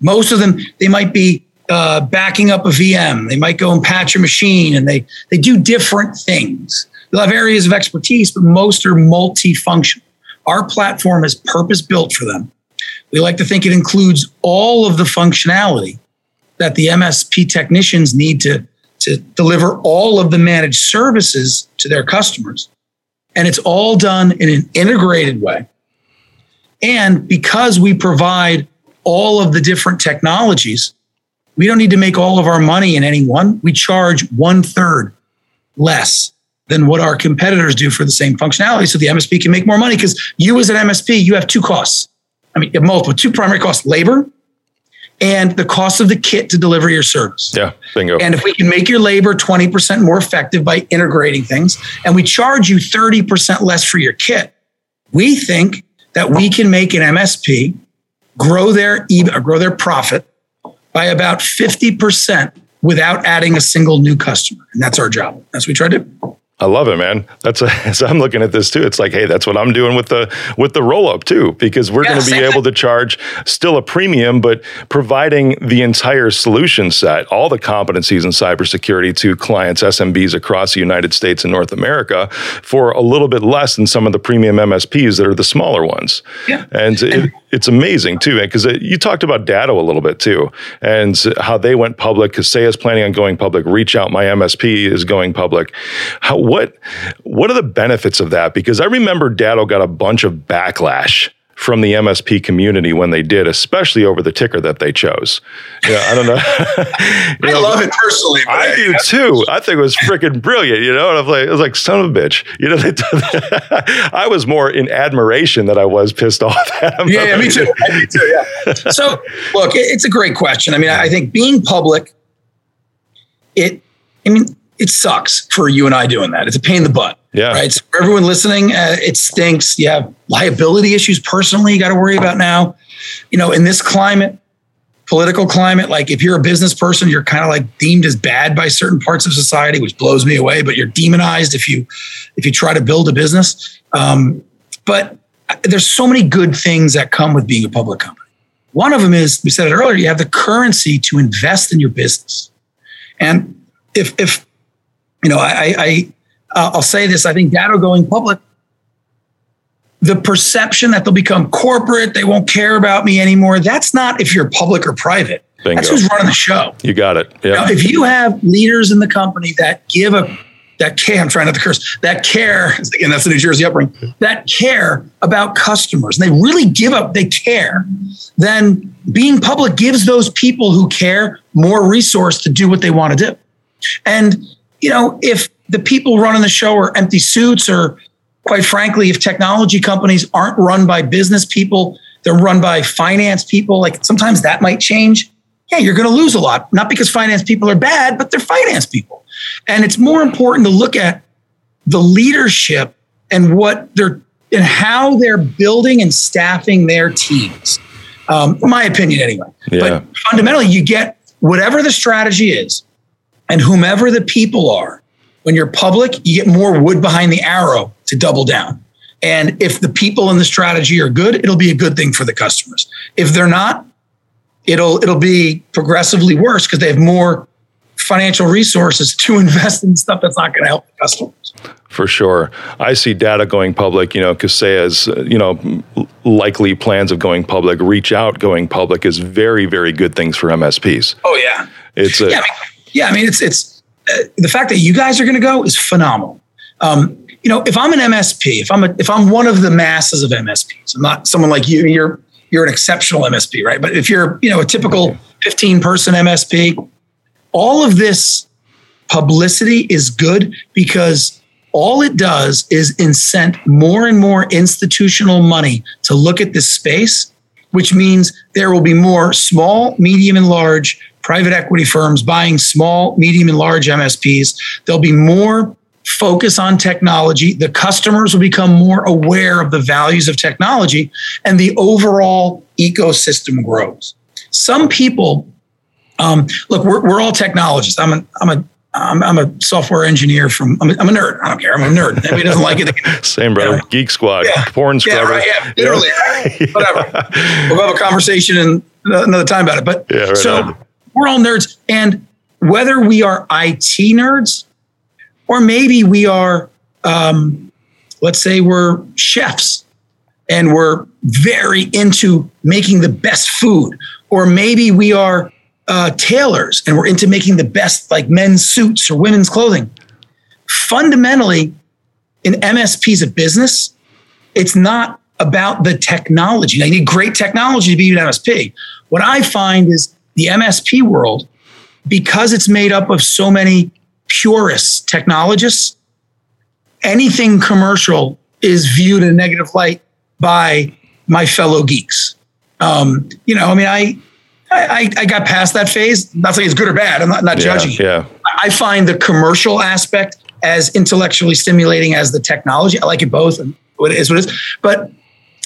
Most of them, they might be uh, backing up a VM. They might go and patch a machine, and they they do different things. They'll have areas of expertise, but most are multifunctional. Our platform is purpose built for them. We like to think it includes all of the functionality that the MSP technicians need to to deliver all of the managed services to their customers. And it's all done in an integrated way. And because we provide all of the different technologies, we don't need to make all of our money in any one. We charge one third less than what our competitors do for the same functionality. So the MSP can make more money because you, as an MSP, you have two costs. I mean, multiple, two primary costs labor and the cost of the kit to deliver your service. Yeah, bingo. And if we can make your labor 20% more effective by integrating things and we charge you 30% less for your kit, we think that we can make an MSP grow their EBIT, uh, grow their profit by about 50% without adding a single new customer. And that's our job. That's what we try to do. I love it, man. That's a, as I'm looking at this too. It's like, hey, that's what I'm doing with the with the roll up too, because we're going to be able to charge still a premium, but providing the entire solution set, all the competencies in cybersecurity to clients, SMBs across the United States and North America for a little bit less than some of the premium MSPs that are the smaller ones. Yeah, and, and it, it's amazing too, eh, because uh, you talked about Datto a little bit too, and how they went public. Kaseya is planning on going public. ReachOut, my MSP is going public. How what what are the benefits of that? Because I remember Datto got a bunch of backlash from the MSP community when they did, especially over the ticker that they chose. Yeah, I don't know. I know, love it personally. I do too. I think it was freaking brilliant. You know, and I'm like, I was like, son of a bitch. You know, they, I was more in admiration that I was pissed off at. Yeah, yeah me too. me too. Yeah. So, look, it's a great question. I mean, I think being public, it. I mean, it sucks for you and I doing that. It's a pain in the butt. Yeah. Right. So for everyone listening, uh, it stinks. You have liability issues personally you got to worry about now. You know, in this climate, political climate, like if you're a business person, you're kind of like deemed as bad by certain parts of society, which blows me away. But you're demonized if you if you try to build a business. Um, but there's so many good things that come with being a public company. One of them is we said it earlier. You have the currency to invest in your business, and if if you know, I, I uh, I'll say this: I think Datto going public, the perception that they'll become corporate, they won't care about me anymore. That's not if you're public or private. Bingo. That's who's running the show. You got it. Yeah. Now, if you have leaders in the company that give a that care, I'm trying not to curse, that care, again, that's the New Jersey upbringing, that care about customers, and they really give up, they care, then being public gives those people who care more resource to do what they want to do. And, you know, if the people running the show are empty suits, or quite frankly, if technology companies aren't run by business people, they're run by finance people, like sometimes that might change. Yeah, you're going to lose a lot, not because finance people are bad, but they're finance people. And it's more important to look at the leadership and what they're and how they're building and staffing their teams. Um, my opinion, anyway. Yeah. But fundamentally, you get whatever the strategy is, and whomever the people are. When you're public, you get more wood behind the arrow to double down. And if the people and the strategy are good, it'll be a good thing for the customers. If they're not, it'll it'll be progressively worse because they have more financial resources to invest in stuff that's not going to help the customers. For sure. I see Datto going public, you know, Kaseya's, you know, likely plans of going public, ReachOut going public is very, very good things for MSPs. Oh, yeah. It's a, yeah, I mean, yeah, I mean it's, it's the fact that you guys are going to go is phenomenal. Um, you know, if I'm an MSP, if I'm a, if I'm one of the masses of MSPs, I'm not someone like you, you're, you're an exceptional MSP, right? But if you're, you know, a typical 15 person MSP, all of this publicity is good because all it does is incent more and more institutional money to look at this space, which means there will be more small, medium, and large private equity firms buying small, medium, and large MSPs. There'll be more focus on technology. The customers will become more aware of the values of technology, and the overall ecosystem grows. Some people um, look, we're, we're all technologists. I'm a, I'm a, I'm, I'm a software engineer from, I'm a, I'm a nerd. I don't care. I'm a nerd. Anybody doesn't like it. Same, brother. Yeah. Geek squad, yeah. porn yeah, scrubber. Right, yeah, literally. yeah. Whatever. We'll have a conversation in another time about it. But yeah, right so on. We're all nerds. And whether we are IT nerds or maybe we are, um, let's say we're chefs and we're very into making the best food, or maybe we are uh, tailors and we're into making the best like men's suits or women's clothing. Fundamentally, in MSPs of business, it's not about the technology. I need great technology to be an MSP. What I find is the MSP world, because it's made up of so many purists, technologists, anything commercial is viewed in a negative light by my fellow geeks. Um, you know, I mean, I I, I, got past that phase. Not saying it's good or bad. I'm not, not yeah, judging. Yeah. I find the commercial aspect as intellectually stimulating as the technology. I like it both, and what it is what it is. But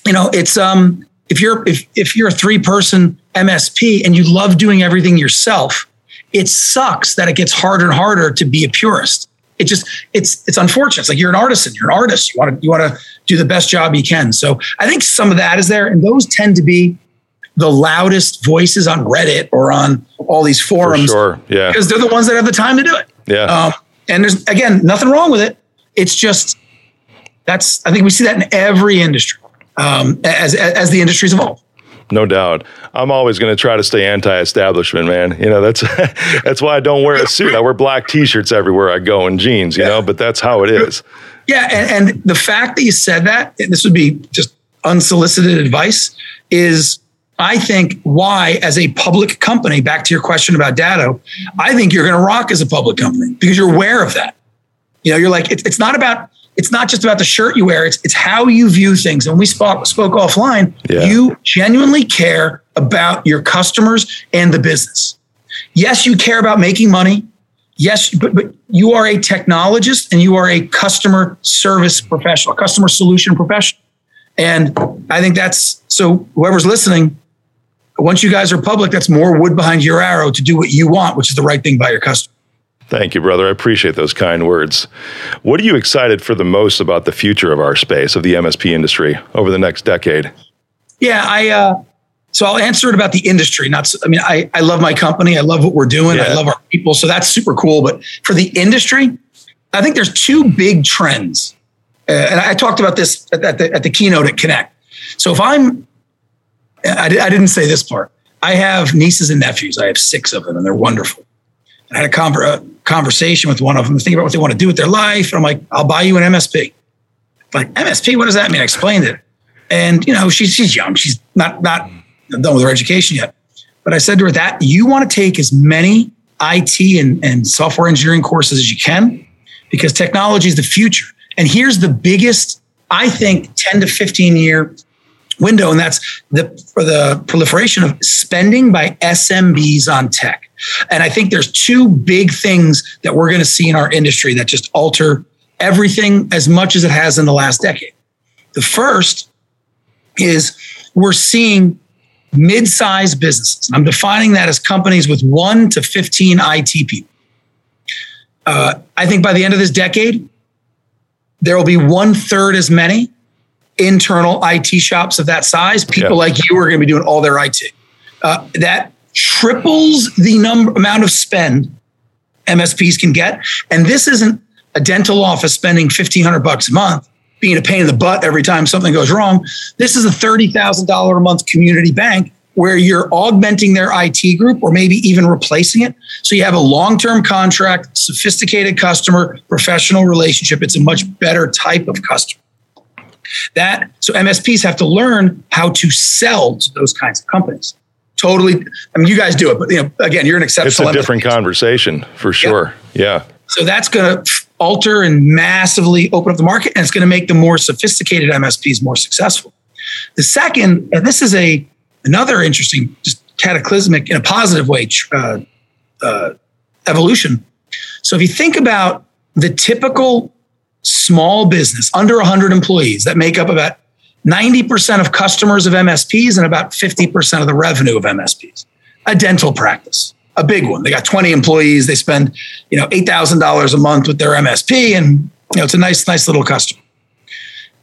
you know, it's um, if you're if if you're a three person MSP and you love doing everything yourself, it sucks that it gets harder and harder to be a purist. It just it's it's unfortunate. It's like you're an artisan. You're an artist. You want to you want to do the best job you can. So I think some of that is there, and those tend to be the loudest voices on Reddit or on all these forums. For sure. Yeah. Because they're the ones that have the time to do it. Yeah. Um, and there's, again, nothing wrong with it. It's just, that's, I think we see that in every industry um, as, as the industries evolve no doubt. I'm always going to try to stay anti-establishment, man. You know, that's that's why I don't wear a suit. I wear black t-shirts everywhere I go and jeans, you yeah. know, but that's how it is. Yeah, and, and the fact that you said that, this would be just unsolicited advice, is I think why, as a public company, back to your question about Datto, I think you're going to rock as a public company because you're aware of that. You know, you're like, it's, it's not about, it's not just about the shirt you wear, it's, it's how you view things. And we spoke, spoke offline, yeah. you genuinely care about your customers and the business. Yes, you care about making money. Yes, but, but you are a technologist and you are a customer service professional, customer solution professional. And I think that's so whoever's listening, once you guys are public, that's more wood behind your arrow to do what you want, which is the right thing by your customer. Thank you, brother. I appreciate those kind words. What are you excited for the most about the future of our space, of the MSP industry over the next decade? Yeah, I, uh, so I'll answer it about the industry. Not, I mean, I, I love my company. I love what we're doing. Yeah. I love our people. So that's super cool. But for the industry, I think there's two big trends. Uh, and I talked about this at the, at the keynote at Connect. So if I'm I, I didn't say this part. I have nieces and nephews. I have six of them, and they're wonderful. I had a, conver- a conversation with one of them, thinking about what they want to do with their life. And I'm like, I'll buy you an MSP. Like MSP, what does that mean? I explained it. And you know, she's she's young. She's not not done with her education yet. But I said to her that you want to take as many IT and, and software engineering courses as you can because technology is the future. And here's the biggest, I think, 10 to 15 year window, and that's the for the proliferation of spending by SMBs on tech. And I think there's two big things that we're going to see in our industry that just alter everything as much as it has in the last decade. The first is we're seeing mid-sized businesses. I'm defining that as companies with one to 15 IT people. Uh, I think by the end of this decade, there will be one third as many internal IT shops of that size. People yeah. like you are going to be doing all their IT. Uh, that triples the number amount of spend MSPs can get, and this isn't a dental office spending fifteen hundred bucks a month being a pain in the butt every time something goes wrong. This is a $30,000 a month community bank where you're augmenting their IT group or maybe even replacing it. So you have a long term contract, sophisticated customer, professional relationship. It's a much better type of customer. That so MSPs have to learn how to sell to those kinds of companies. Totally, I mean, you guys do it, but you know, again, you're an exceptional. It's a different conversation for sure. Yeah. yeah. So that's going to alter and massively open up the market, and it's going to make the more sophisticated MSPs more successful. The second, and this is a another interesting, just cataclysmic in a positive way, uh, uh, evolution. So if you think about the typical small business under 100 employees that make up about 90% of customers of MSPs and about 50% of the revenue of MSPs, a dental practice a big one. They got 20 employees. They spend, you know, $8,000 a month with their MSP and, you know, it's a nice, nice little customer.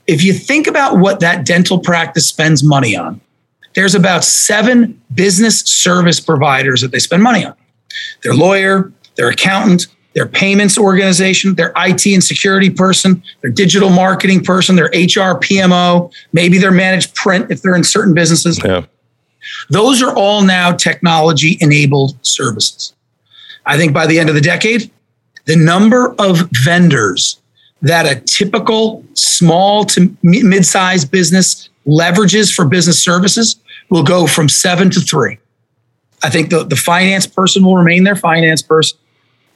If you think about what that dental practice spends money on, there's about seven business service providers that they spend money on. Their lawyer, their accountant, their payments organization, their IT and security person, their digital marketing person, their HR PEO, maybe their managed print if they're in certain businesses. Yeah those are all now technology enabled services. I think by the end of the decade, the number of vendors that a typical small to mid sized business leverages for business services will go from seven to three. I think the, the finance person will remain their finance person,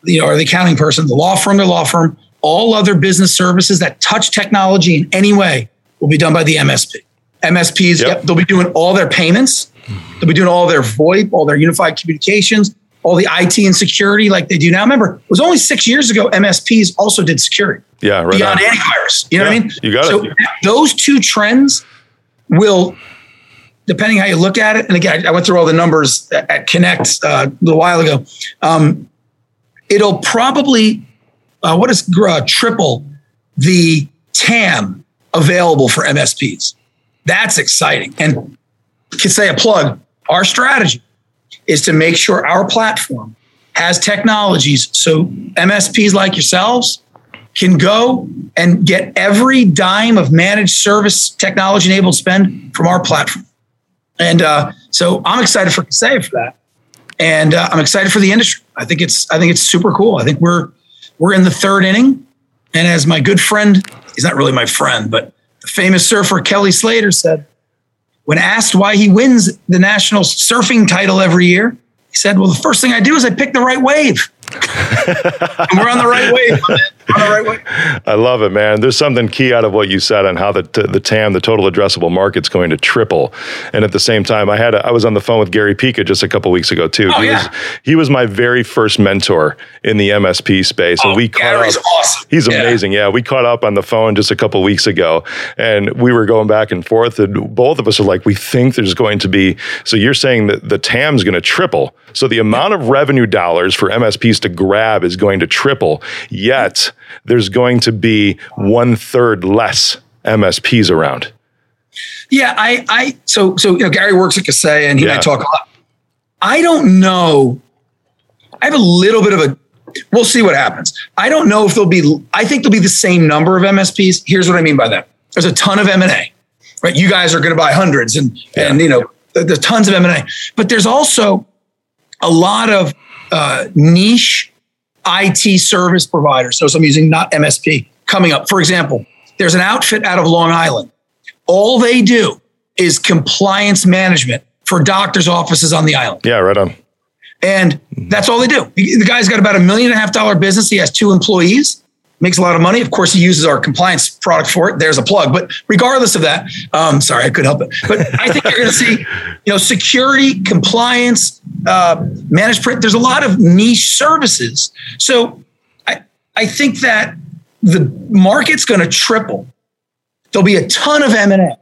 you know, or the accounting person, the law firm, their law firm. All other business services that touch technology in any way will be done by the MSP. MSPs, yep. Yep, they'll be doing all their payments. They'll be doing all their VoIP, all their unified communications, all the IT and security like they do now. Remember, it was only six years ago MSPs also did security. Yeah, right. Beyond on. antivirus. You know yeah, what I mean? You got so it. Those two trends will, depending how you look at it, and again, I went through all the numbers at Connect uh, a little while ago. Um, it'll probably, uh, what is uh, triple the TAM available for MSPs. That's exciting. And can say a plug. Our strategy is to make sure our platform has technologies so MSPs like yourselves can go and get every dime of managed service technology enabled spend from our platform. And uh, so I'm excited for Kaseya for that. And uh, I'm excited for the industry. I think it's I think it's super cool. I think we're we're in the third inning. And as my good friend, he's not really my friend, but the famous surfer Kelly Slater said, when asked why he wins the national surfing title every year, he said, Well, the first thing I do is I pick the right wave. And we're on the right wave. On the right. I love it, man. There's something key out of what you said on how the the TAM, the total addressable market's going to triple. And at the same time, I had a, I was on the phone with Gary Pica just a couple weeks ago too. Oh, he yeah. was he was my very first mentor in the MSP space, oh, and we Gary's up, awesome. He's amazing. Yeah. yeah, we caught up on the phone just a couple weeks ago, and we were going back and forth, and both of us are like, we think there's going to be. So you're saying that the TAM's going to triple. So the amount of revenue dollars for MSPs to grab is going to triple. Yet there's going to be one third less MSPs around. Yeah, I, I, so, so you know, Gary works at Kaseya, and he yeah. and I talk a lot. I don't know. I have a little bit of a. We'll see what happens. I don't know if there'll be. I think there'll be the same number of MSPs. Here's what I mean by that. There's a ton of M and A, right? You guys are going to buy hundreds, and yeah. and you know there's tons of M and A, but there's also a lot of uh, niche IT service providers. So I'm using not MSP coming up. For example, there's an outfit out of Long Island. All they do is compliance management for doctors' offices on the island. Yeah, right on. And that's all they do. The guy's got about a million and a half dollar business. He has two employees makes a lot of money. Of course, he uses our compliance product for it. There's a plug. But regardless of that, um, sorry, I couldn't help it. But I think you're going to see, you know, security, compliance, uh, managed print. There's a lot of niche services. So I, I think that the market's going to triple. There'll be a ton of M&A.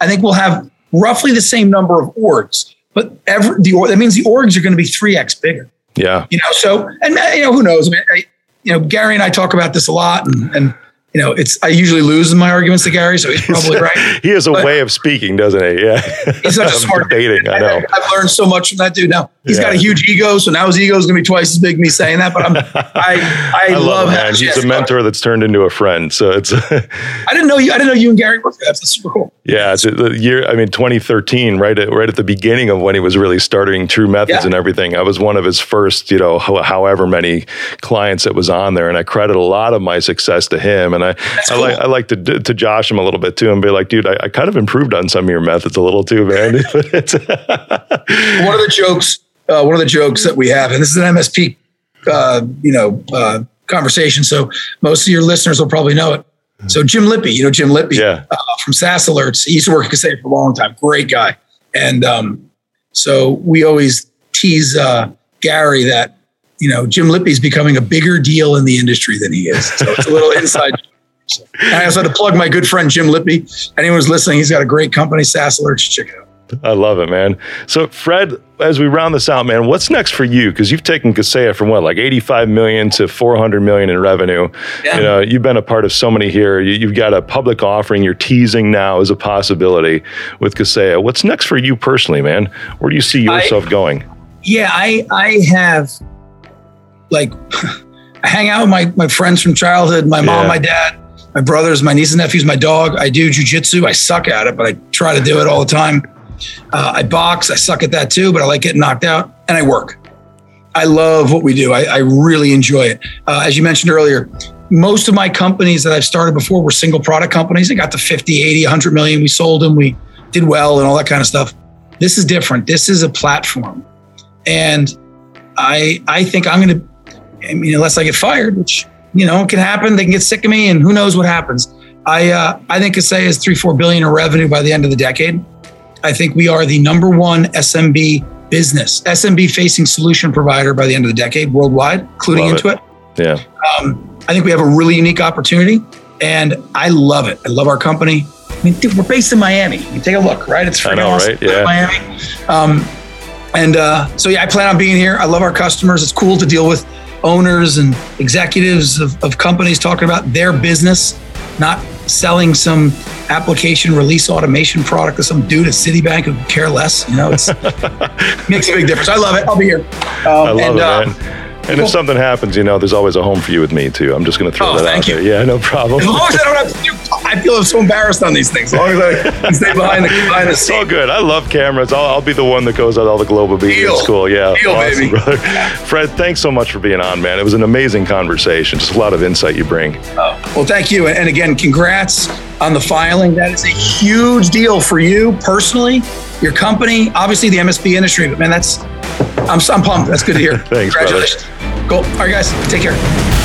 I think we'll have roughly the same number of orgs, but every, the, that means the orgs are going to be 3x bigger. Yeah. You know, so, and, you know, who knows? I mean, I, you know, Gary and I talk about this a lot, and, and you know, it's I usually lose in my arguments to Gary, so he's probably right. he has a but way of speaking, doesn't he? Yeah, he's such a smart debating. I know. I, have learned so much from that dude. Now he's yeah. got a huge ego, so now his ego is going to be twice as big. Me saying that, but I'm I I, I love, him. He's a mentor that's turned into a friend. So it's. I didn't know you. I didn't know you and Gary worked. That's super cool. Yeah, it's uh, the year. I mean, 2013, right at right at the beginning of when he was really starting TruMethods yeah. and everything. I was one of his first, you know, however many clients that was on there, and I credit a lot of my success to him. And I, I cool. like I like to to josh him a little bit too and be like, dude, I, I kind of improved on some of your methods a little too, man. one of the jokes, uh, one of the jokes that we have, and this is an MSP, uh, you know, uh, conversation. So most of your listeners will probably know it. So Jim Lippie, you know Jim Lippie yeah. Uh, from SaaS Alerts. He used to work at Kaseya for a long time. Great guy. And um, so we always tease uh, Gary that you know Jim Lippie is becoming a bigger deal in the industry than he is. So it's a little inside I also had to plug my good friend Jim Lippie. Anyone who's listening, he's got a great company, SaaS Alerts. Check it out. I love it, man. So, Fred, as we round this out, man, what's next for you? Because you've taken Kaseya from what, like 85 million to 400 million in revenue. Yeah. You know, you've been a part of so many here. You, have got a public offering you're teasing now as a possibility with Kaseya. What's next for you personally, man? Where do you see yourself I, going? Yeah, I I have like I hang out with my my friends from childhood, my mom, yeah. my dad my brothers, my nieces and nephews, my dog. I do jujitsu. I suck at it, but I try to do it all the time. Uh, I box. I suck at that too, but I like getting knocked out. And I work. I love what we do. I, I really enjoy it. Uh, as you mentioned earlier, most of my companies that I've started before were single product companies. They got to 50, 80, 100 million. We sold them. We did well and all that kind of stuff. This is different. This is a platform. And I I think I'm going to, I mean, unless I get fired, which you know, it can happen. They can get sick of me, and who knows what happens. I uh, I think Kaseya is three four billion in revenue by the end of the decade. I think we are the number one SMB business, SMB facing solution provider by the end of the decade worldwide, including love into it. it. Yeah. Um, I think we have a really unique opportunity, and I love it. I love our company. I mean, dude, we're based in Miami. You take a look, right? It's freaking awesome. Right? Yeah. Miami. Um, and uh, so yeah, I plan on being here. I love our customers. It's cool to deal with owners and executives of, of companies talking about their business, not selling some application release automation product to some dude at Citibank who care less. You know, it's makes a big difference. I love it. I'll be here. Um, I love and, it, uh, man. And if something happens, you know, there's always a home for you with me too. I'm just going to throw oh, that out you. there. Yeah, no problem. As long as I don't have to do, I feel so embarrassed on these things. As long as I stay behind the behind the It's all good. I love cameras. I'll, I'll be the one that goes out all the global media Deal. school. Yeah, Deal, awesome, baby. brother. Fred, thanks so much for being on, man. It was an amazing conversation. Just a lot of insight you bring. Oh, well, thank you, and again, congrats on the filing. That is a huge deal for you personally, your company, obviously the MSP industry. But man, that's I'm, I'm pumped. That's good to hear. Thanks, Congratulations. Brother. Cool. All right, guys, take care.